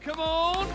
Come on.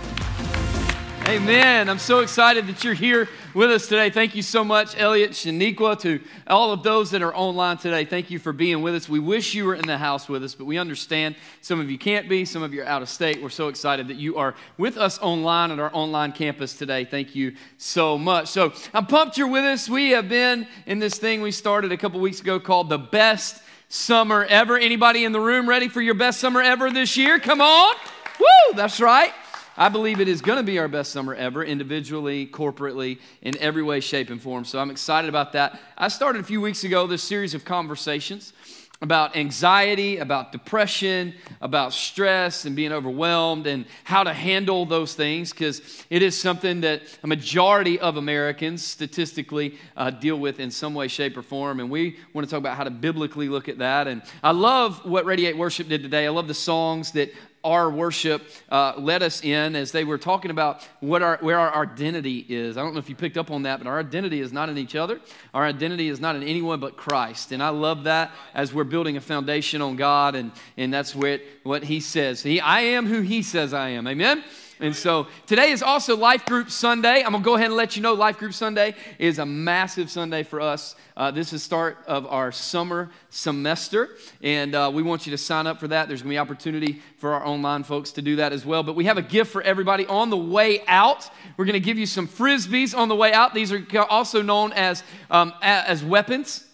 Amen. I'm so excited that you're here with us today. Thank you so much, Elliot, Shaniqua, to all of those that are online today. Thank you for being with us. We wish you were in the house with us, but we understand some of you can't be, some of you are out of state. We're so excited that you are with us online at our online campus today. Thank you so much. So I'm pumped you're with us. We have been in this thing we started a couple weeks ago called the best summer ever. Anybody in the room ready for your best summer ever this year? Come on. Woo, that's right. I believe it is going to be our best summer ever, individually, corporately, in every way, shape, and form. So I'm excited about that. I started a few weeks ago this series of conversations about anxiety, about depression, about stress and being overwhelmed, and how to handle those things, because it is something that a majority of Americans statistically uh, deal with in some way, shape, or form. And we want to talk about how to biblically look at that. And I love what Radiate Worship did today. I love the songs that our worship uh, led us in as they were talking about what our, where our identity is. I don't know if you picked up on that, but our identity is not in each other. Our identity is not in anyone but Christ. And I love that as we're building a foundation on God, and, and that's what, what He says. He, I am who He says I am. Amen? And so today is also Life Group Sunday. I'm going to go ahead and let you know Life Group Sunday is a massive Sunday for us. Uh, this is start of our summer semester, and uh, we want you to sign up for that. There's going to be opportunity for our online folks to do that as well. But we have a gift for everybody on the way out. We're going to give you some frisbees on the way out. These are also known as um, as weapons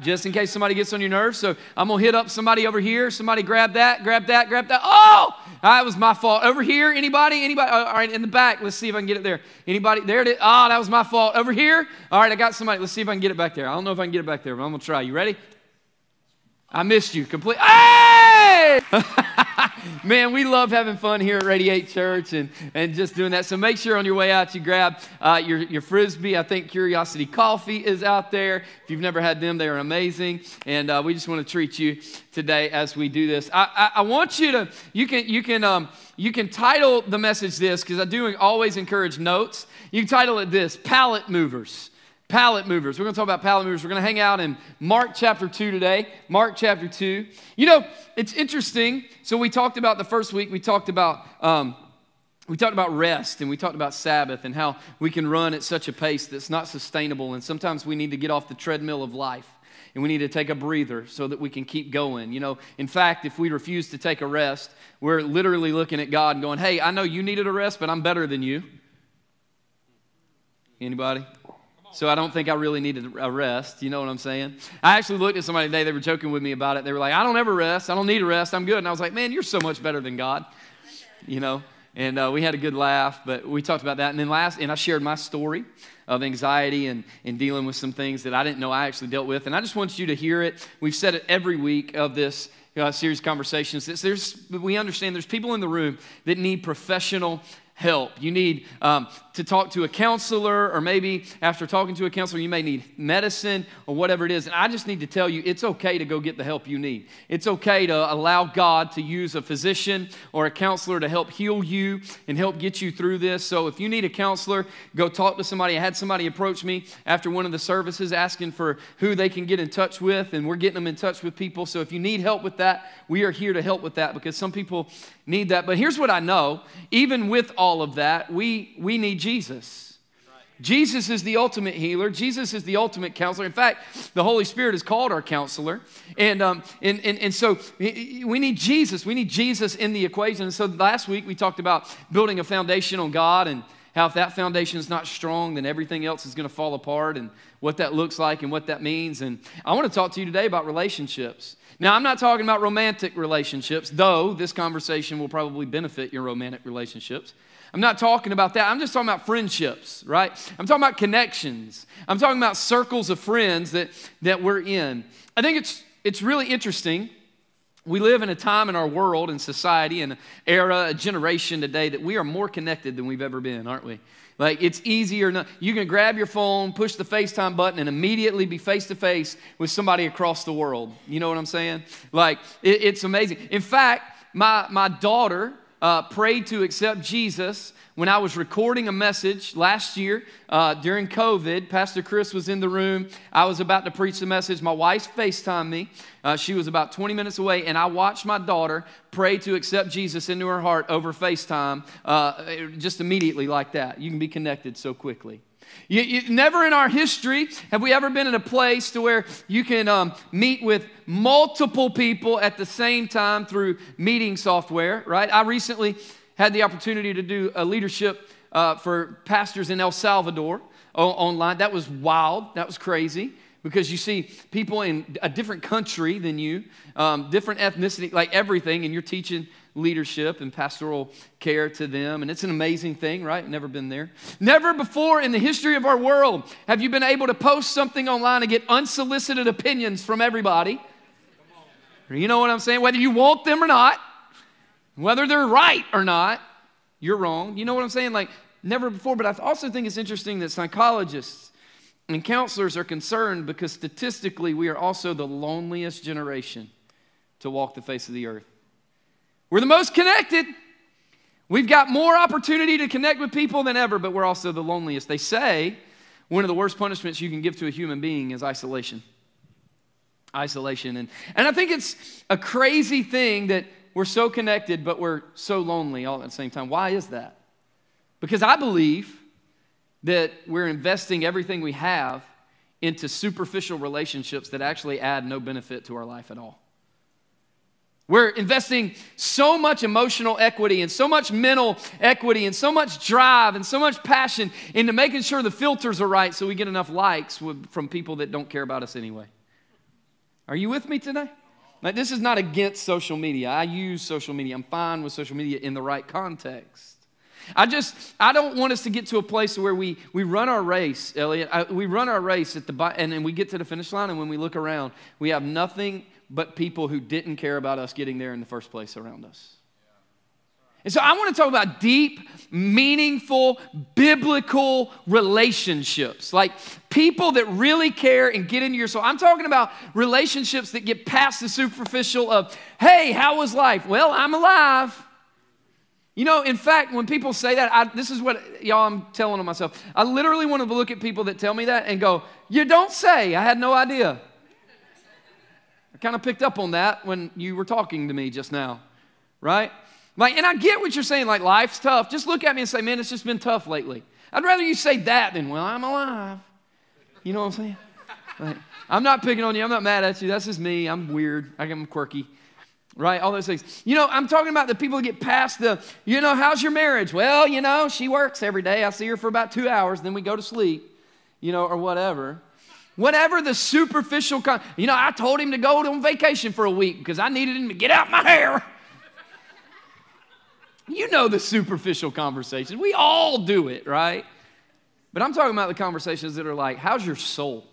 just in case somebody gets on your nerves. So I'm gonna hit up somebody over here. Somebody grab that, grab that, grab that. Oh, Ah, that was my fault. Over here, anybody? Anybody? All right, in the back. Let's see if I can get it there. Anybody? There it is. Oh, that was my fault. Over here. All right, I got somebody. Let's see if I can get it back there. I don't know if I can get it back there, but I'm gonna try. You ready? I missed you completely. Hey! Man, we love having fun here at Radiate Church and, and just doing that. So make sure on your way out you grab uh, your, your frisbee. I think Curiosity Coffee is out there. If you've never had them, they are amazing. And uh, we just want to treat you today as we do this. I, I, I want you to, you can, you can, um, you can title the message this because I do always encourage notes. You can title it this Pallet Movers pallet movers. We're going to talk about pallet movers. We're going to hang out in Mark chapter 2 today. Mark chapter 2. You know, it's interesting. So we talked about the first week, we talked about. Um, we talked about rest and we talked about Sabbath and how we can run at such a pace that's not sustainable. And sometimes we need to get off the treadmill of life and we need to take a breather so that we can keep going. You know, in fact, if we refuse to take a rest, we're literally looking at God and going, Hey, I know you needed a rest, but I'm better than you. Anybody? So I don't think I really needed a rest. You know what I'm saying? I actually looked at somebody today, they were joking with me about it. They were like, I don't ever rest. I don't need a rest. I'm good. And I was like, man, you're so much better than God. You know? And uh, we had a good laugh, but we talked about that. And then last, and I shared my story of anxiety and, and dealing with some things that I didn't know I actually dealt with. And I just want you to hear it. We've said it every week of this uh, series of conversations. There's, we understand there's people in the room that need professional help. You need um, to talk to a counselor, or maybe after talking to a counselor, you may need medicine or whatever it is. And I just need to tell you it's okay to go get the help you need. It's okay to allow God to use a physician or a counselor to help heal you and help get you through this. So if you need a counselor, go talk to somebody. I had somebody approach me after one of the services asking for who they can get in touch with, and we're getting them in touch with people. So if you need help with that, we are here to help with that because some people need that. But here's what I know even with all of that, we, we need Jesus. Jesus is the ultimate healer. Jesus is the ultimate counselor. In fact, the Holy Spirit is called our counselor. And, um, and, and, and so we need Jesus. We need Jesus in the equation. And so last week we talked about building a foundation on God and how if that foundation is not strong, then everything else is going to fall apart and what that looks like and what that means. And I want to talk to you today about relationships. Now, I'm not talking about romantic relationships, though this conversation will probably benefit your romantic relationships. I'm not talking about that. I'm just talking about friendships, right? I'm talking about connections. I'm talking about circles of friends that, that we're in. I think it's, it's really interesting. We live in a time in our world and society and era, a generation today that we are more connected than we've ever been, aren't we? Like it's easier. Not, you can grab your phone, push the FaceTime button, and immediately be face to face with somebody across the world. You know what I'm saying? Like it, it's amazing. In fact, my my daughter uh, prayed to accept Jesus when I was recording a message last year uh, during COVID. Pastor Chris was in the room. I was about to preach the message. My wife FaceTimed me. Uh, she was about 20 minutes away, and I watched my daughter pray to accept Jesus into her heart over FaceTime uh, just immediately like that. You can be connected so quickly. You, you, never in our history have we ever been in a place to where you can um, meet with multiple people at the same time through meeting software, right? I recently had the opportunity to do a leadership uh, for pastors in El Salvador online. That was wild. That was crazy because you see people in a different country than you, um, different ethnicity, like everything, and you're teaching leadership and pastoral care to them. And it's an amazing thing, right? Never been there. Never before in the history of our world have you been able to post something online and get unsolicited opinions from everybody. You know what I'm saying? Whether you want them or not, whether they're right or not, you're wrong. You know what I'm saying? Like, never before. But I also think it's interesting that psychologists and counselors are concerned because statistically, we are also the loneliest generation to walk the face of the earth. We're the most connected. We've got more opportunity to connect with people than ever, but we're also the loneliest. They say one of the worst punishments you can give to a human being is isolation. Isolation. And, and I think it's a crazy thing that we're so connected, but we're so lonely all at the same time. Why is that? Because I believe that we're investing everything we have into superficial relationships that actually add no benefit to our life at all. We're investing so much emotional equity and so much mental equity and so much drive and so much passion into making sure the filters are right so we get enough likes from people that don't care about us anyway. Are you with me today? Like, this is not against social media. I use social media. I'm fine with social media in the right context. I just, I don't want us to get to a place where we, we run our race, Elliot. I, we run our race at the, and then we get to the finish line, and when we look around, we have nothing but people who didn't care about us getting there in the first place around us. And so I want to talk about deep, meaningful, biblical relationships. Like people that really care and get into your soul. I'm talking about relationships that get past the superficial of, hey, how was life? Well, I'm alive. You know, in fact, when people say that, I, this is what y'all I'm telling myself. I literally want to look at people that tell me that and go, You don't say. I had no idea. I kind of picked up on that when you were talking to me just now, right? Like, and I get what you're saying, like, life's tough. Just look at me and say, man, it's just been tough lately. I'd rather you say that than, well, I'm alive. You know what I'm saying? Like, I'm not picking on you. I'm not mad at you. That's just me. I'm weird. I'm quirky. Right? All those things. You know, I'm talking about the people that get past the, you know, how's your marriage? Well, you know, she works every day. I see her for about two hours, then we go to sleep, you know, or whatever. Whatever the superficial, con- you know, I told him to go on vacation for a week because I needed him to get out my hair. you know the superficial conversations. We all do it, right? But I'm talking about the conversations that are like, how's your soul?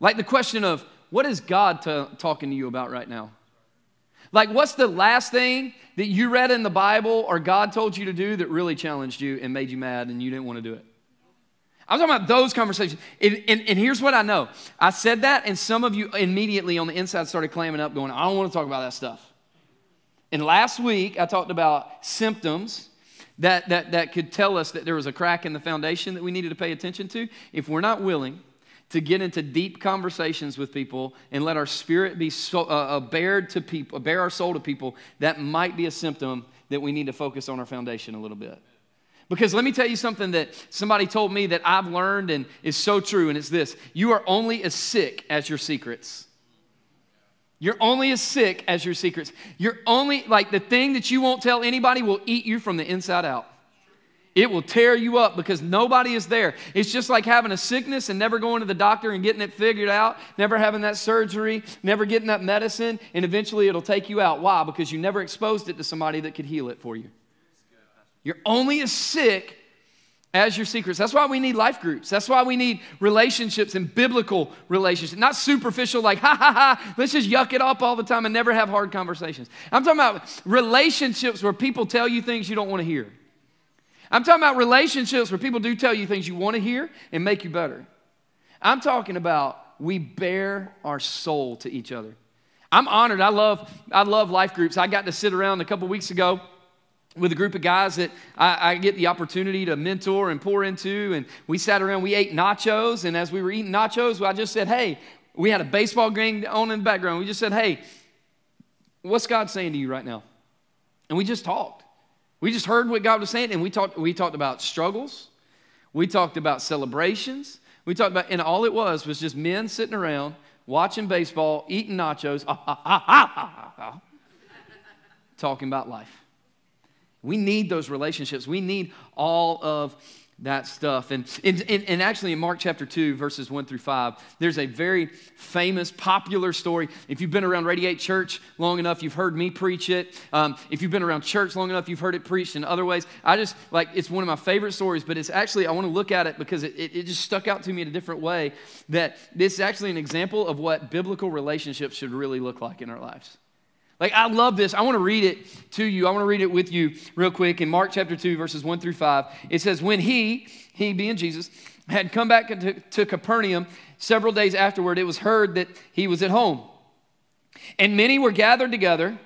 Like the question of, what is God t- talking to you about right now? Like, what's the last thing that you read in the Bible or God told you to do that really challenged you and made you mad and you didn't want to do it? I'm talking about those conversations. And, and, and, here's what I know I said that, and some of you immediately on the inside started clamming up, going, I don't want to talk about that stuff. And last week, I talked about symptoms that, that, that could tell us that there was a crack in the foundation that we needed to pay attention to. If we're not willing to get into deep conversations with people and let our spirit be so, uh, uh bared to people, bear our soul to people, that might be a symptom that we need to focus on our foundation a little bit. Because let me tell you something that somebody told me that I've learned and is so true, and it's this you are only as sick as your secrets. You're only as sick as your secrets. You're only, like, the thing that you won't tell anybody will eat you from the inside out. It will tear you up because nobody is there. It's just like having a sickness and never going to the doctor and getting it figured out, never having that surgery, never getting that medicine, and eventually it'll take you out. Why? Because you never exposed it to somebody that could heal it for you. You're only as sick as your secrets. That's why we need life groups. That's why we need relationships and biblical relationships, not superficial, like, ha ha ha, let's just yuck it up all the time and never have hard conversations. I'm talking about relationships where people tell you things you don't want to hear. I'm talking about relationships where people do tell you things you want to hear and make you better. I'm talking about we bear our soul to each other. I'm honored. I love, I love life groups. I got to sit around a couple weeks ago with a group of guys that I, I, get the opportunity to mentor and pour into. And we sat around, we ate nachos. And as we were eating nachos, I just said, Hey, we had a baseball game on in the background. We just said, Hey, what's God saying to you right now? And we just talked. We just heard what God was saying, and we talked, we talked about struggles. We talked about celebrations. We talked about, and all it was was just men sitting around watching baseball, eating nachos, talking about life. We need those relationships. We need all of that stuff. And, and, and, actually, in Mark chapter 2, verses 1 through 5, there's a very famous, popular story. If you've been around Radiate Church long enough, you've heard me preach it. Um, if you've been around church long enough, you've heard it preached in other ways. I just, like, it's one of my favorite stories, but it's actually, I want to look at it because it, it, it just stuck out to me in a different way that this is actually an example of what biblical relationships should really look like in our lives. Like, I love this. I want to read it to you. I want to read it with you real quick. In Mark chapter 2, verses 1 through 5, it says, When he, he being Jesus, had come back to, to Capernaum several days afterward, it was heard that he was at home. And many were gathered together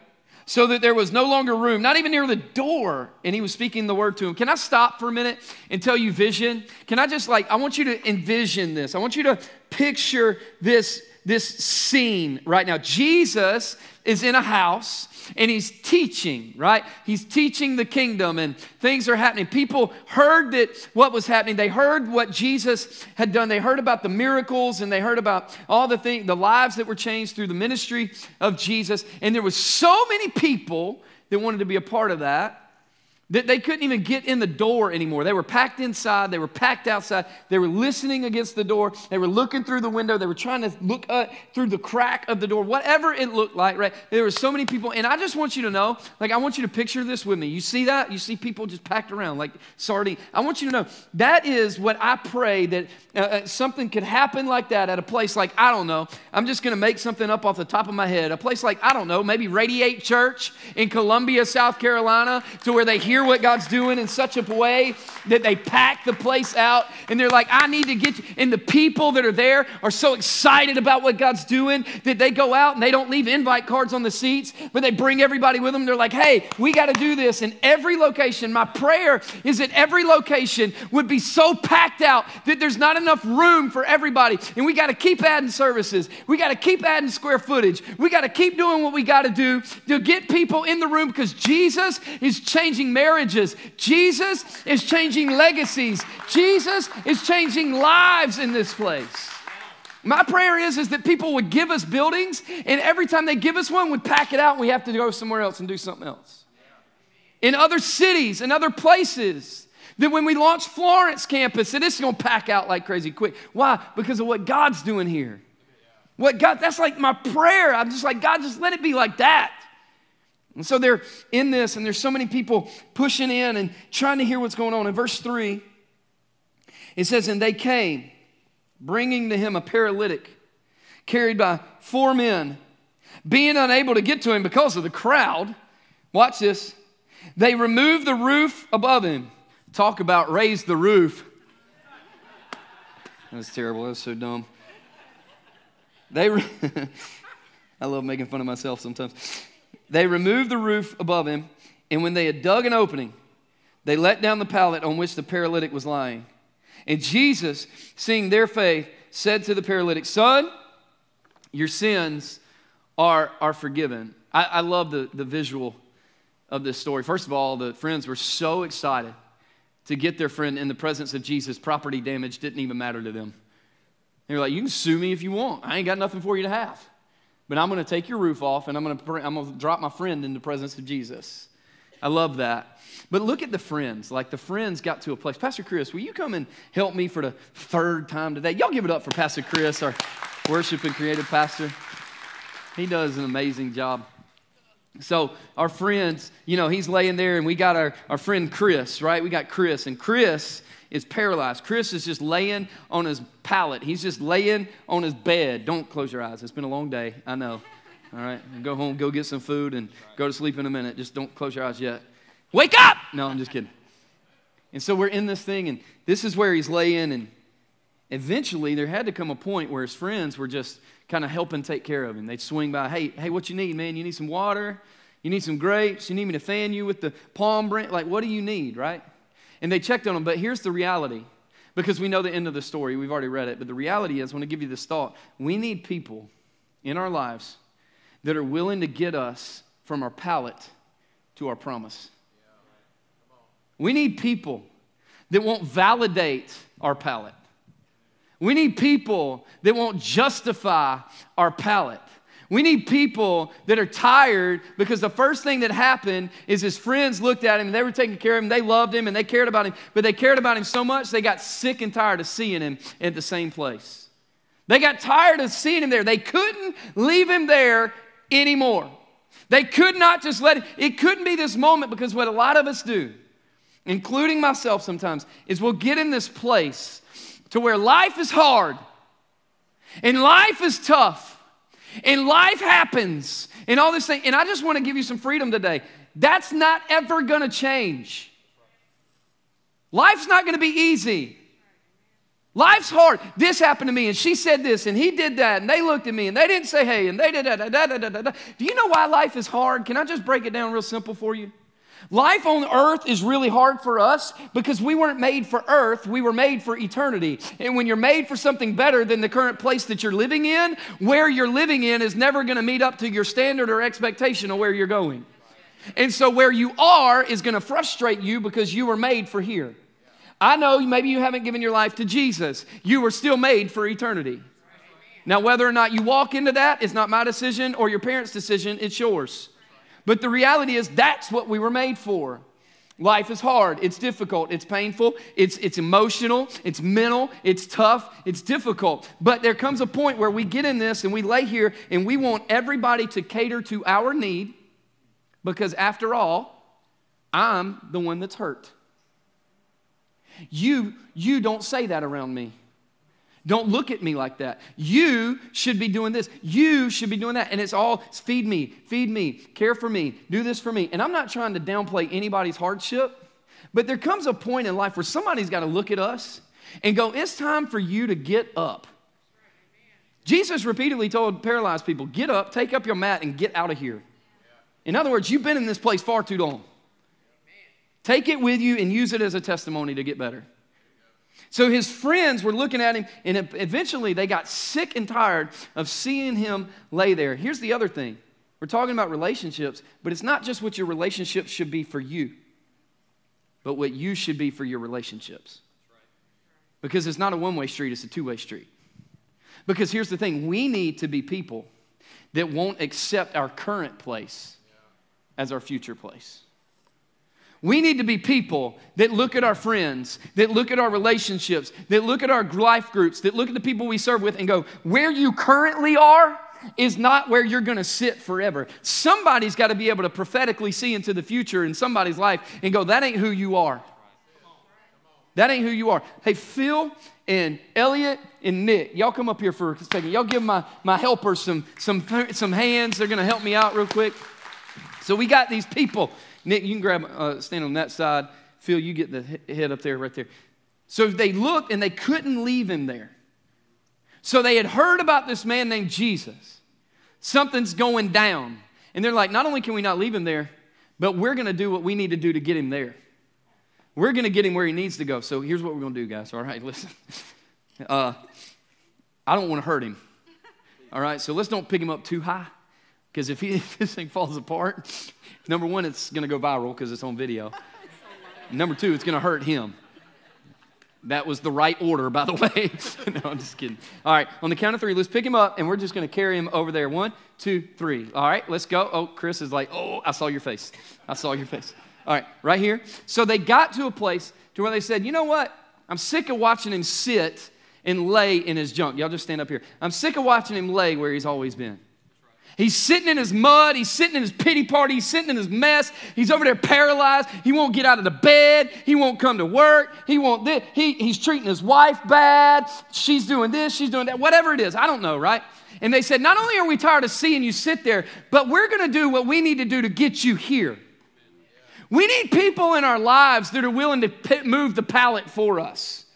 so that there was no longer room, not even near the door, and he was speaking the word to him. Can I stop for a minute and tell you vision? Can I just like, I want you to envision this. I want you to picture this, this scene right now. Jesus is in a house and he's teaching, right? He's teaching the kingdom and things are happening. People heard that what was happening. They heard what Jesus had done. They heard about the miracles and they heard about all the things, the lives that were changed through the ministry of Jesus. And there was so many people that wanted to be a part of that they couldn't even get in the door anymore. They were packed inside. They were packed outside. They were listening against the door. They were looking through the window. They were trying to look through the crack of the door, whatever it looked like, right? There were so many people. And I just want you to know, like, I want you to picture this with me. You see that? You see people just packed around like sardine. I want you to know that is what I pray that uh, uh something could happen like that at a place like, I don't know, I'm just going to make something up off the top of my head. A place like, I don't know, maybe Radiate Church in Columbia, South Carolina, to where they hear hear what God's doing in such a way that they pack the place out and they're like, I need to get you. And the people that are there are so excited about what God's doing that they go out and they don't leave invite cards on the seats, but they bring everybody with them. They're like, hey, we got to do this. In every location, my prayer is that every location would be so packed out that there's not enough room for everybody. And we got to keep adding services. We got to keep adding square footage. We got to keep doing what we got to do to get people in the room because Jesus is changing marriage marriages. Jesus is changing legacies. Jesus is changing lives in this place. My prayer is, is that people would give us buildings, and every time they give us one, we pack it out and we have to go somewhere else and do something else. In other cities in other places, that when we launch Florence campus, it's gonna pack out like crazy quick. Why? Because of what God's doing here. What God, that's like my prayer. I'm just like, God, just let it be like that. And so they're in this, and there's so many people pushing in and trying to hear what's going on. In verse 3, it says, And they came, bringing to him a paralytic, carried by four men. Being unable to get to him because of the crowd, watch this, they removed the roof above him. Talk about raise the roof. That's terrible. That's so dumb. They, re- I love making fun of myself sometimes. They removed the roof above him, and when they had dug an opening, they let down the pallet on which the paralytic was lying. And Jesus, seeing their faith, said to the paralytic, Son, your sins are, are forgiven. I, I love the, the visual of this story. First of all, the friends were so excited to get their friend in the presence of Jesus. Property damage didn't even matter to them. They were like, You can sue me if you want. I ain't got nothing for you to have. But I'm going to take your roof off and I'm going to, I'm going to drop my friend in the presence of Jesus. I love that. But look at the friends. Like the friends got to a place. Pastor Chris, will you come and help me for the third time today? Y'all give it up for Pastor Chris, our worship and creative pastor. He does an amazing job. So, our friends, you know, he's laying there, and we got our, our friend Chris, right? We got Chris, and Chris is paralyzed. Chris is just laying on his pallet. He's just laying on his bed. Don't close your eyes. It's been a long day. I know. All right. Go home, go get some food, and go to sleep in a minute. Just don't close your eyes yet. Wake up! No, I'm just kidding. And so we're in this thing, and this is where he's laying, and eventually there had to come a point where his friends were just kind of helping take care of him. They'd swing by, hey, hey, what you need, man? You need some water? You need some grapes? You need me to fan you with the palm branch? Like, what do you need, right? And they checked on him, but here's the reality. Because we know the end of the story, we've already read it. But the reality is, I want to give you this thought. We need people in our lives that are willing to get us from our pallet to our promise. We need people that won't validate our pallet. We need people that won't justify our pallet. We need people that are tired because the first thing that happened is his friends looked at him and they were taking care of him. They loved him and they cared about him, but they cared about him so much they got sick and tired of seeing him at the same place. They got tired of seeing him there. They couldn't leave him there anymore. They could not just let it, it couldn't be this moment because what a lot of us do, including myself sometimes, is we'll get in this place to where life is hard and life is tough and life happens and all this thing. And I just want to give you some freedom today. That's not ever going to change. Life's not going to be easy. Life's hard. This happened to me, and she said this, and he did that, and they looked at me, and they didn't say hey, and they did that. Da, da, da, da, da. Do you know why life is hard? Can I just break it down real simple for you? Life on earth is really hard for us because we weren't made for earth, we were made for eternity. And when you're made for something better than the current place that you're living in, where you're living in is never going to meet up to your standard or expectation of where you're going. And so where you are is going to frustrate you because you were made for here. I know maybe you haven't given your life to Jesus. You were still made for eternity. Now, whether or not you walk into that is not my decision or your parents' decision, it's yours. But the reality is, that's what we were made for. Life is hard, it's difficult, it's painful, it's, it's emotional, it's mental, it's tough, it's difficult. But there comes a point where we get in this and we lay here and we want everybody to cater to our need because, after all, I'm the one that's hurt. You, you don't say that around me. Don't look at me like that. You should be doing this. You should be doing that. And it's all feed me, feed me, care for me, do this for me. And I'm not trying to downplay anybody's hardship, but there comes a point in life where somebody's got to look at us and go, it's time for you to get up. Jesus repeatedly told paralyzed people, get up, take up your mat, and get out of here. In other words, you've been in this place far too long. Take it with you and use it as a testimony to get better. So his friends were looking at him, and eventually they got sick and tired of seeing him lay there. Here's the other thing we're talking about relationships, but it's not just what your relationships should be for you, but what you should be for your relationships. Because it's not a one way street, it's a two way street. Because here's the thing we need to be people that won't accept our current place as our future place. We need to be people that look at our friends, that look at our relationships, that look at our life groups, that look at the people we serve with and go, where you currently are is not where you're going to sit forever. Somebody's got to be able to prophetically see into the future in somebody's life and go, that ain't who you are. That ain't who you are. Hey, Phil and Elliot and Nick, y'all come up here for a second. Y'all give my, my helpers some, some, some hands. They're going to help me out real quick. So we got these people Nick, you can grab, uh, stand on that side. Phil, you get the head up there, right there. So they looked and they couldn't leave him there. So they had heard about this man named Jesus. Something's going down. And they're like, not only can we not leave him there, but we're going to do what we need to do to get him there. We're going to get him where he needs to go. So here's what we're going to do, guys. All right, listen. Uh, I don't want to hurt him. All right, so let's don't pick him up too high. Because if, if this thing falls apart, number one, it's going to go viral because it's on video. number two, it's going to hurt him. That was the right order, by the way. no, I'm just kidding. All right, on the count of three, let's pick him up and we're just going to carry him over there. One, two, three. All right, let's go. Oh, Chris is like, oh, I saw your face. I saw your face. All right, right here. So they got to a place to where they said, you know what? I'm sick of watching him sit and lay in his junk. Y'all just stand up here. I'm sick of watching him lay where he's always been. He's sitting in his mud. He's sitting in his pity party. He's sitting in his mess. He's over there paralyzed. He won't get out of the bed. He won't come to work. He won't this. He, he's treating his wife bad. She's doing this. She's doing that. Whatever it is. I don't know, right? And they said, Not only are we tired of seeing you sit there, but we're going to do what we need to do to get you here. We need people in our lives that are willing to move the pallet for us.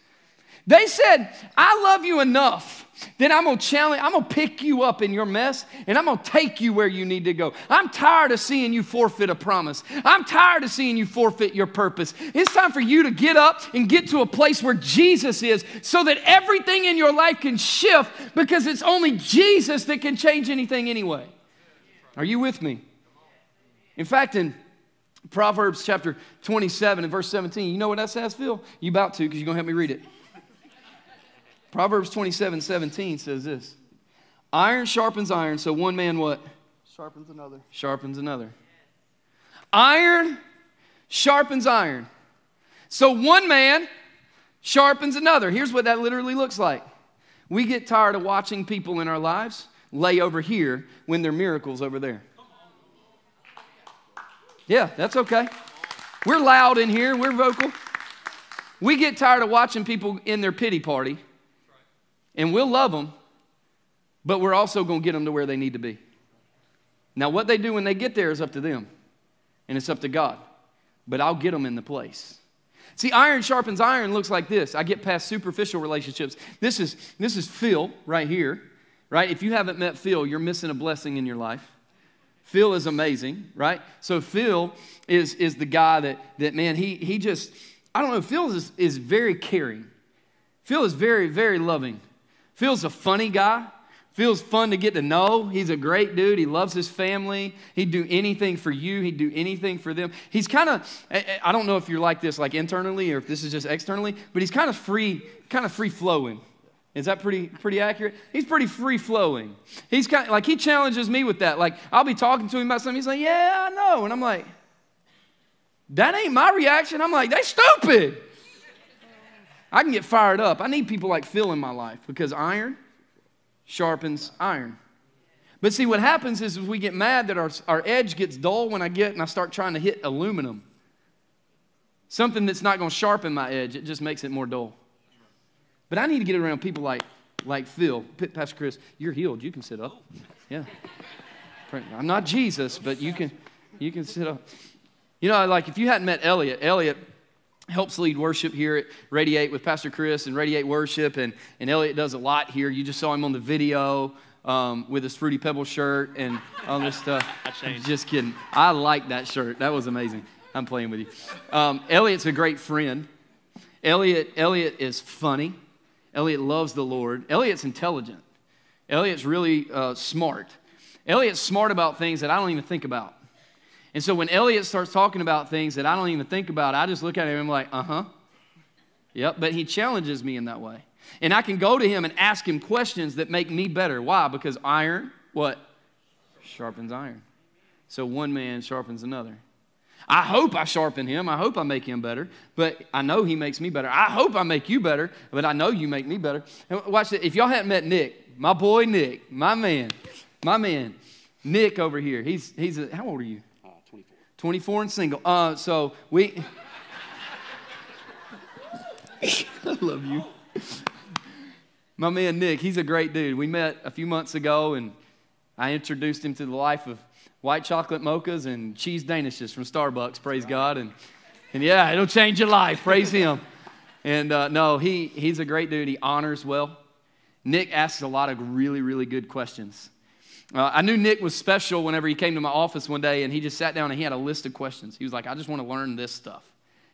They said, I love you enough that I'm gonna challenge, I'm gonna pick you up in your mess and I'm gonna take you where you need to go. I'm tired of seeing you forfeit a promise. I'm tired of seeing you forfeit your purpose. It's time for you to get up and get to a place where Jesus is so that everything in your life can shift because it's only Jesus that can change anything anyway. Are you with me? In fact, in Proverbs chapter 27 and verse 17, you know what that says, Phil? You about to because you're gonna help me read it. Proverbs 27 17 says this Iron sharpens iron, so one man what? Sharpens another. Sharpens another. Iron sharpens iron. So one man sharpens another. Here's what that literally looks like. We get tired of watching people in our lives lay over here when their miracles over there. Yeah, that's okay. We're loud in here, we're vocal. We get tired of watching people in their pity party and we'll love them, but we're also going to get them to where they need to be. Now, what they do when they get there is up to them, and it's up to God. But I'll get them in the place. See, iron sharpens iron looks like this. I get past superficial relationships. This is, this is Phil right here, right? If you haven't met Phil, you're missing a blessing in your life. Phil is amazing, right? So Phil is, is the guy that, that man, he, he just, I don't know, Phil is, is very caring. Phil is very, very loving. Phil's a funny guy. Phil's fun to get to know. He's a great dude. He loves his family. He'd do anything for you. He'd do anything for them. He's kind of, I don't know if you're like this, like internally, or if this is just externally, but he's kind of free, kind of free flowing. Is that pretty pretty accurate? He's pretty free flowing. He's kind of, like he challenges me with that. Like I'll be talking to him about something. He's like, "Yeah, I know," and I'm like, "That ain't my reaction." I'm like, "They stupid." I can get fired up. I need people like Phil in my life because iron sharpens iron. But see, what happens is, is we get mad that our, our edge gets dull when I get and I start trying to hit aluminum. Something that's not going to sharpen my edge, it just makes it more dull. But I need to get around people like, like Phil. Pastor Chris, you're healed. You can sit up. Yeah. I'm not Jesus, but you can, you can sit up. You know, like if you hadn't met Elliot, Elliot helps lead worship here at Radiate with Pastor Chris and Radiate Worship. And, and Elliot does a lot here. You just saw him on the video um, with his Fruity Pebble shirt and all this stuff. Just kidding. I like that shirt. That was amazing. I'm playing with you. Um, Elliot's a great friend. Elliot, Elliot is funny. Elliot loves the Lord. Elliot's intelligent. Elliot's really uh, smart. Elliot's smart about things that I don't even think about. And so when Elliot starts talking about things that I don't even think about, I just look at him and I'm like, uh huh. Yep, but he challenges me in that way. And I can go to him and ask him questions that make me better. Why? Because iron, what? Sharpens iron. So one man sharpens another. I hope I sharpen him. I hope I make him better, but I know he makes me better. I hope I make you better, but I know you make me better. And watch this. If y'all hadn't met Nick, my boy Nick, my man, my man, Nick over here, he's, he's a, how old are you? 24 and single. Uh, so we. I love you. My man Nick, he's a great dude. We met a few months ago, and I introduced him to the life of white chocolate mochas and cheese danishes from Starbucks. Praise God, and and yeah, it'll change your life. Praise Him. And uh, no, he he's a great dude. He honors well. Nick asks a lot of really really good questions. Uh, I knew Nick was special whenever he came to my office one day and he just sat down and he had a list of questions. He was like, I just want to learn this stuff.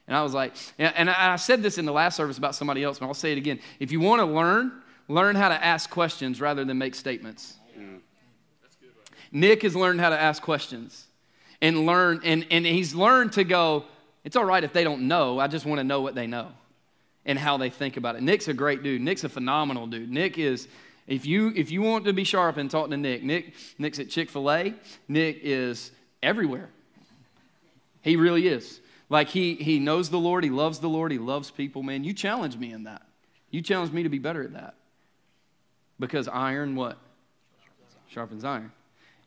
And I was like, and I said this in the last service about somebody else, but I'll say it again. If you want to learn, learn how to ask questions rather than make statements. Nick has learned how to ask questions and learn, and, and he's learned to go, it's all right if they don't know. I just want to know what they know and how they think about it. Nick's a great dude. Nick's a phenomenal dude. Nick is if you, if you want to be sharp and talk to Nick, Nick, Nick's at Chick fil A. Nick is everywhere. He really is. Like he, he knows the Lord, he loves the Lord, he loves people, man. You challenge me in that. You challenge me to be better at that. Because iron, what? Sharpens iron.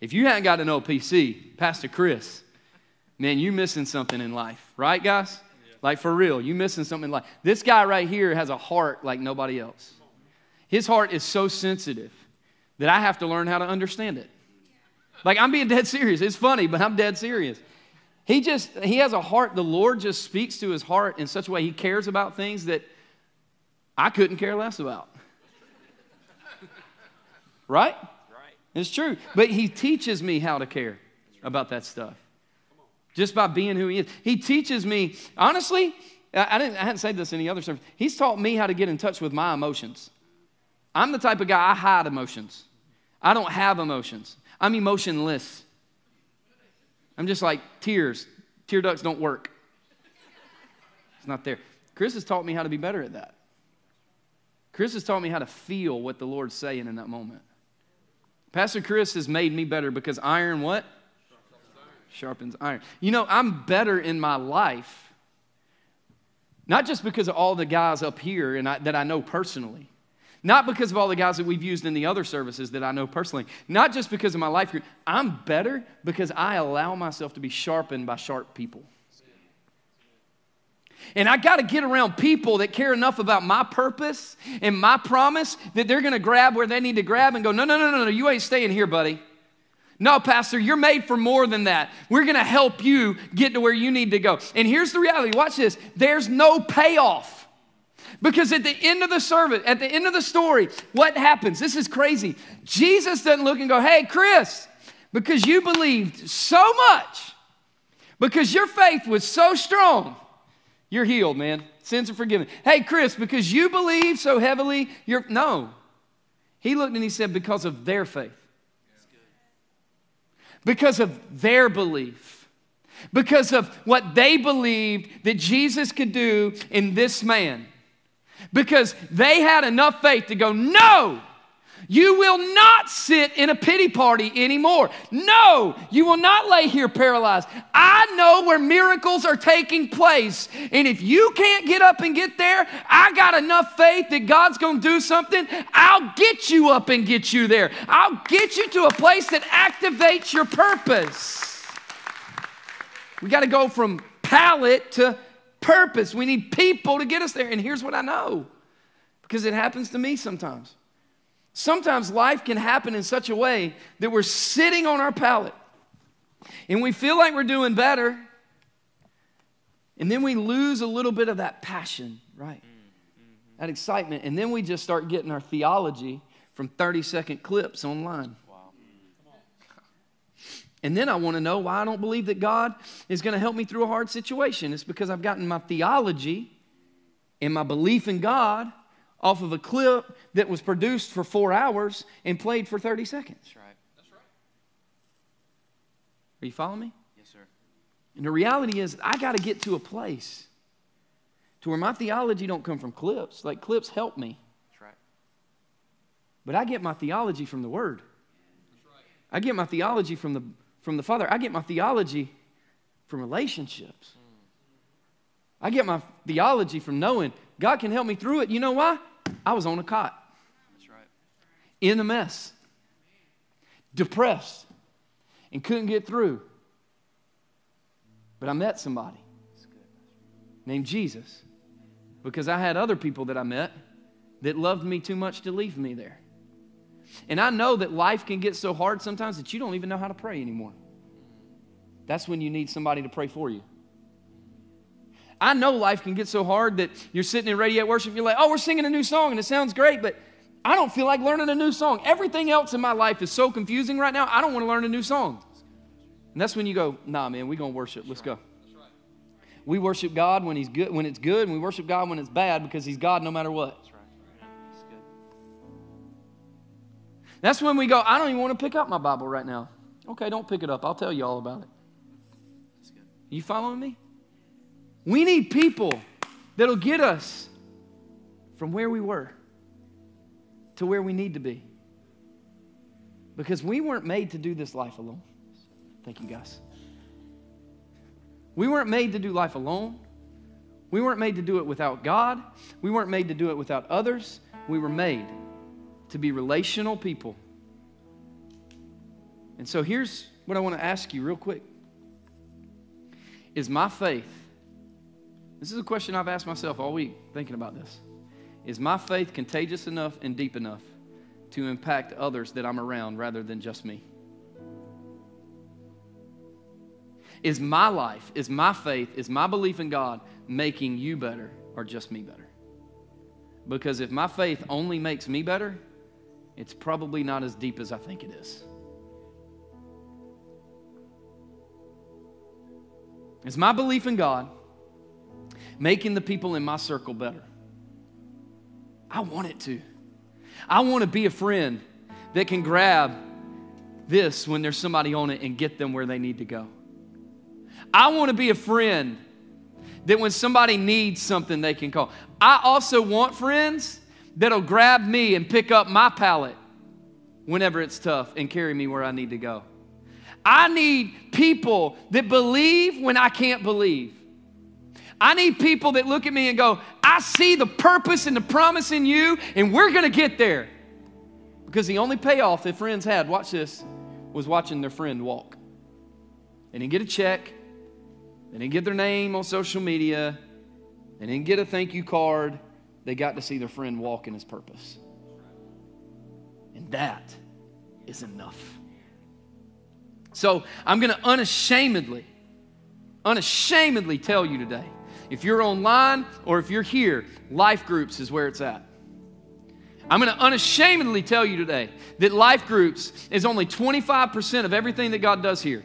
If you hadn't got an OPC, Pastor Chris, man, you missing something in life, right, guys? Like for real, you missing something in life. This guy right here has a heart like nobody else. His heart is so sensitive that I have to learn how to understand it. Like, I'm being dead serious. It's funny, but I'm dead serious. He just, he has a heart, the Lord just speaks to his heart in such a way he cares about things that I couldn't care less about. Right? Right. It's true. But he teaches me how to care about that stuff. Just by being who he is. He teaches me, honestly, I, didn't, I hadn't said this in any other service. He's taught me how to get in touch with my emotions. I'm the type of guy, I hide emotions. I don't have emotions. I'm emotionless. I'm just like tears. Tear ducts don't work. It's not there. Chris has taught me how to be better at that. Chris has taught me how to feel what the Lord's saying in that moment. Pastor Chris has made me better because iron what? Sharpens iron. You know, I'm better in my life, not just because of all the guys up here and I, that I know personally, not because of all the guys that we've used in the other services that I know personally, not just because of my life group. I'm better because I allow myself to be sharpened by sharp people. And I got to get around people that care enough about my purpose and my promise that they're going to grab where they need to grab and go, no, no, no, no, no, you ain't staying here, buddy. No, Pastor, you're made for more than that. We're going to help you get to where you need to go. And here's the reality watch this there's no payoff. Because at the end of the service, at the end of the story, what happens? This is crazy. Jesus doesn't look and go, hey, Chris, because you believed so much, because your faith was so strong, you're healed, man. Sins are forgiven. Hey, Chris, because you believe so heavily, you're. No. He looked and he said, because of their faith. Because of their belief. Because of what they believed that Jesus could do in this man. Because they had enough faith to go, no, you will not sit in a pity party anymore. No, you will not lay here paralyzed. I know where miracles are taking place. And if you can't get up and get there, I got enough faith that God's going to do something. I'll get you up and get you there. I'll get you to a place that activates your purpose. We got to go from pallet to purpose. We need people to get us there. And here's what I know because it happens to me sometimes. Sometimes life can happen in such a way that we're sitting on our pallet and we feel like we're doing better, and then we lose a little bit of that passion, right? That excitement, and then we just start getting our theology from 30 second clips online. And then I want to know why I don't believe that God is going to help me through a hard situation. It's because I've gotten my theology and my belief in God off of a clip that was produced for four hours and played for 30 seconds. That's right. That's right. Are you following me? Yes, sir. And the reality is, I got to get to a place to where my theology don't come from clips. Like clips help me, That's right. but I get my theology from the Word. I get my theology from the from the Father. I get my theology from relationships. I get my theology from knowing God can help me through it. You know why? I was on a cot. That's right. in a mess, depressed, and couldn't get through. But I met somebody named Jesus because I had other people that I met that loved me too much to leave me there. And I know that life can get so hard sometimes that you don't even know how to pray anymore. That's when you need somebody to pray for you. I know life can get so hard that you're sitting in Radiate Worship, you're like, oh, we're singing a new song and it sounds great, but I don't feel like learning a new song. Everything else in my life is so confusing right now, I don't want to learn a new song. And that's when you go, nah, man, we're going to worship. Let's go. We worship God when He's good, when it's good, and we worship God when it's bad because He's God no matter what. That's when we go, I don't even want to pick up my Bible right now. Okay, don't pick it up. I'll tell you all about it. You following me? We need people that'll get us from where we were to where we need to be. Because we weren't made to do this life alone. Thank you, guys. We weren't made to do life alone. We weren't made to do it without God. We weren't made to do it without others. We were made to be relational people. And so here's what I want to ask you real quick Is my faith, this is a question I've asked myself all week thinking about this. Is my faith contagious enough and deep enough to impact others that I'm around rather than just me? Is my life, is my faith, is my belief in God making you better or just me better? Because if my faith only makes me better, it's probably not as deep as I think it is. It's my belief in God making the people in my circle better. I want it to. I want to be a friend that can grab this when there's somebody on it and get them where they need to go. I want to be a friend that when somebody needs something, they can call. I also want friends that'll grab me and pick up my pallet whenever it's tough and carry me where I need to go. I need people that believe when I can't believe. I need people that look at me and go, I see the purpose and the promise in you, and we're going to get there. Because the only payoff that friends had, watch this, was watching their friend walk. They didn't get a check, they didn't get their name on social media, they didn't get a thank you card. They got to see their friend walk in his purpose. And that is enough. So I'm going to unashamedly, unashamedly tell you today if you're online or if you're here, life groups is where it's at. I'm going to unashamedly tell you today that life groups is only 25% of everything that God does here.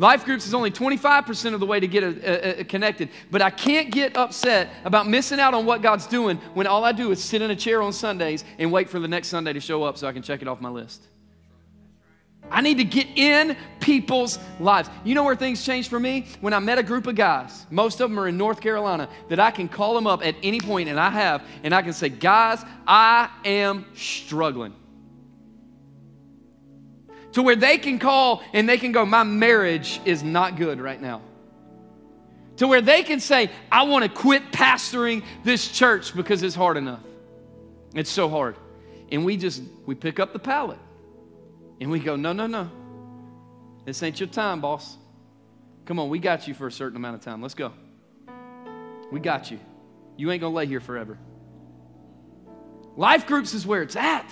Life groups is only 25% of the way to get a, a, a connected. But I can't get upset about missing out on what God's doing when all I do is sit in a chair on Sundays and wait for the next Sunday to show up so I can check it off my list. I need to get in people's lives. You know where things changed for me? When I met a group of guys, most of them are in North Carolina, that I can call them up at any point, and I have, and I can say, Guys, I am struggling. To where they can call and they can go, My marriage is not good right now. To where they can say, I want to quit pastoring this church because it's hard enough. It's so hard. And we just, we pick up the pallet and we go, no, no, no. This ain't your time, boss. Come on, we got you for a certain amount of time. Let's go. We got you. You ain't going to lay here forever. Life groups is where it's at.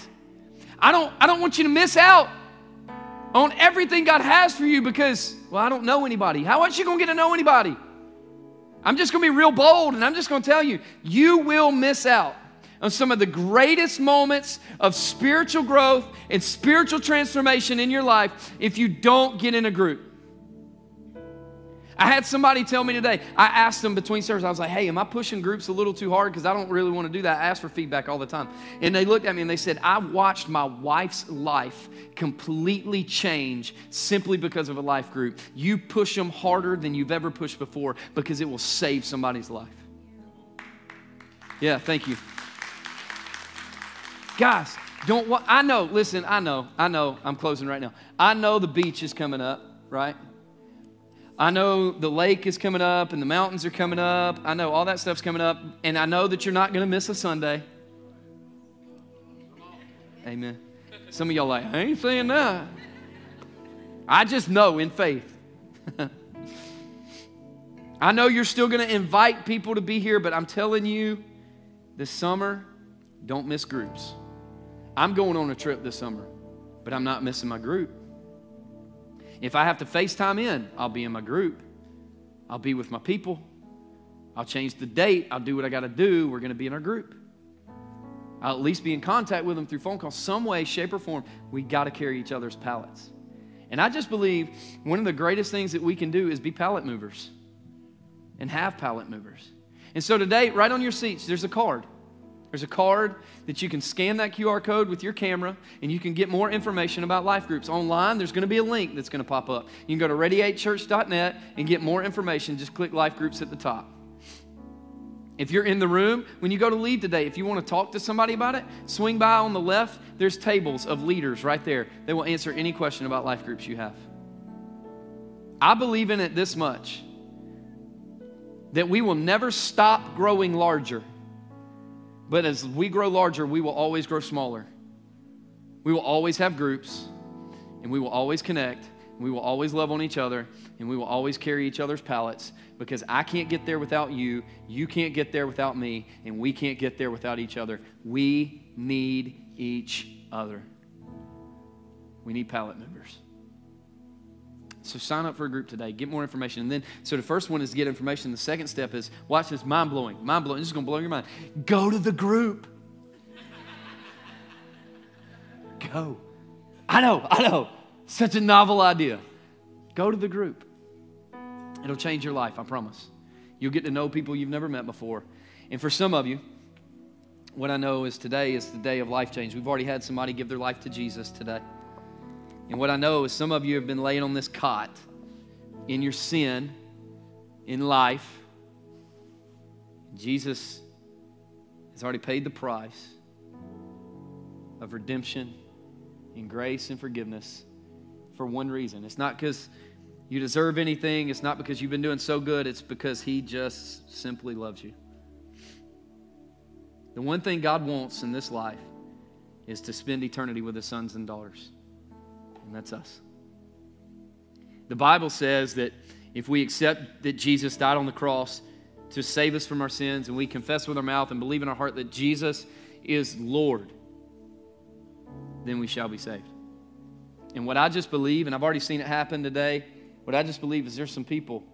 I don't, I don't want you to miss out on everything God has for you because, well, I don't know anybody. How else you to get to know anybody? I'm just to be real bold and I'm just to tell you, you will miss out on some of the greatest moments of spiritual growth and spiritual transformation in your life if you don't get in a group. I had somebody tell me today, I asked them between services, I was like, hey, am I pushing groups a little too hard? Because I don't really want to do that. I ask for feedback all the time. And they looked at me and they said, I watched my wife's life completely change simply because of a life group. You push them harder than you've ever pushed before because it will save somebody's life. Yeah, thank you. Guys, don't I know, listen, I know, I know, I'm closing right now. I know the beach is coming up, right? I know the lake is coming up and the mountains are coming up. I know all that stuff's coming up, and I know that you're not going to miss a Sunday. Amen. Some of y'all like, I ain't saying that. I just know in faith. I know you're still going to invite people to be here, but I'm telling you, this summer, don't miss groups. I'm going on a trip this summer, but I'm not missing my group. If I have to FaceTime in, I'll be in my group. I'll be with my people. I'll change the date. I'll do what I got to do. We're going to be in our group. I'll at least be in contact with them through phone calls, some way, shape, or form. We got to carry each other's pallets. And I just believe one of the greatest things that we can do is be pallet movers and have pallet movers. And so today, right on your seats, there's a card. There's a card that you can scan that QR code with your camera and you can get more information about life groups. Online, there's going to be a link that's going to pop up. You can go to radiatechurch.net and get more information. Just click life groups at the top. If you're in the room, when you go to leave today, if you want to talk to somebody about it, swing by on the left. There's tables of leaders right there. They will answer any question about life groups you have. I believe in it this much that we will never stop growing larger but as we grow larger, we will always grow smaller. We will always have groups, and we will always connect, and we will always love on each other, and we will always carry each other's pallets because I can't get there without you, you can't get there without me, and we can't get there without each other. We need each other. We need pallet movers. So sign up for a group today. Get more information. And then, so the first one is get information. The second step is watch this mind blowing. Mind blowing. This is going to blow your mind. Go to the group. Go. I know, I know. Such a novel idea. Go to the group. It'll change your life, I promise. You'll get to know people you've never met before. And for some of you, what I know is today is the day of life change. We've already had somebody give their life to Jesus today. And what I know is some of you have been laying on this cot in your sin, in life. Jesus has already paid the price of redemption and grace and forgiveness for one reason. It's not because you deserve anything, it's not because you've been doing so good, it's because He just simply loves you. The one thing God wants in this life is to spend eternity with His sons and daughters, and that's us. The Bible says that if we accept that Jesus died on the cross to save us from our sins, and we confess with our mouth and believe in our heart that Jesus is Lord, then we shall be saved. And what I just believe, and I've already seen it happen today, what I just believe is there's some people,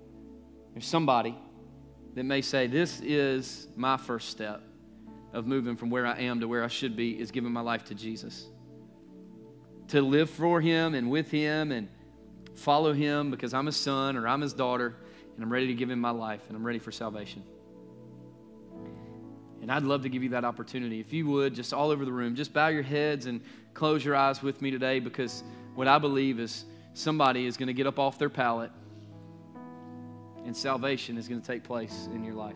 there's somebody that may say, This is my first step of moving from where I am to where I should be, is giving my life to Jesus. To live for Him and with Him and follow Him because I'm His son or I'm His daughter and I'm ready to give Him my life and I'm ready for salvation. And I'd love to give you that opportunity. If you would, just all over the room, just bow your heads and close your eyes with me today because what I believe is somebody is going to get up off their pallet and salvation is going to take place in your life.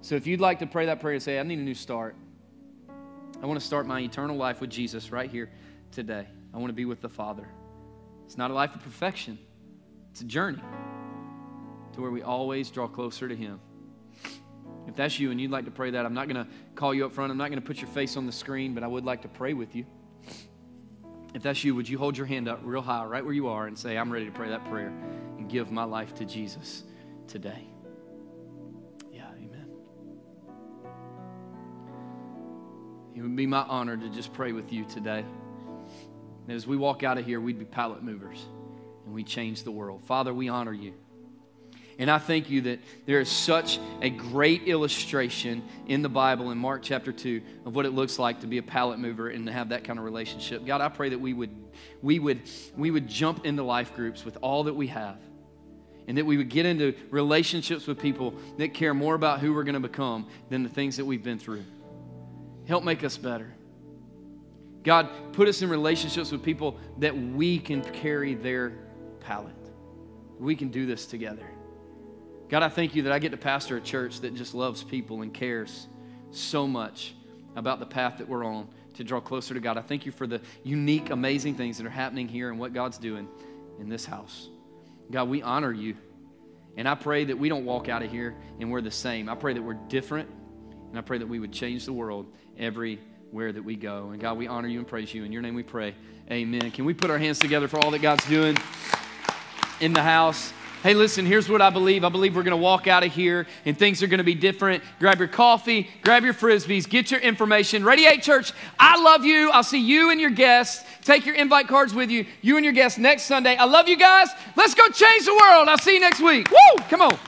So if you'd like to pray that prayer and say, I need a new start, I want to start my eternal life with Jesus right here today. I want to be with the Father. It's not a life of perfection, it's a journey to where we always draw closer to Him. If that's you and you'd like to pray that, I'm not going to call you up front. I'm not going to put your face on the screen, but I would like to pray with you. If that's you, would you hold your hand up real high, right where you are, and say, I'm ready to pray that prayer and give my life to Jesus today? It would be my honor to just pray with you today. And as we walk out of here, we'd be pallet movers and we change the world. Father, we honor you. And I thank you that there is such a great illustration in the Bible in Mark chapter 2 of what it looks like to be a pallet mover and to have that kind of relationship. God, I pray that we would, we would, we would jump into life groups with all that we have. And that we would get into relationships with people that care more about who we're going to become than the things that we've been through. Help make us better. God, put us in relationships with people that we can carry their pallet. We can do this together. God, I thank you that I get to pastor a church that just loves people and cares so much about the path that we're on to draw closer to God. I thank you for the unique, amazing things that are happening here and what God's doing in this house. God, we honor you. And I pray that we don't walk out of here and we're the same. I pray that we're different. And I pray that we would change the world everywhere that we go. And God, we honor you and praise you. In your name we pray. Amen. Can we put our hands together for all that God's doing in the house? Hey, listen, here's what I believe. I believe we're going to walk out of here and things are going to be different. Grab your coffee, grab your frisbees, get your information. Radiate Church, I love you. I'll see you and your guests. Take your invite cards with you, you and your guests next Sunday. I love you guys. Let's go change the world. I'll see you next week. Woo! Come on.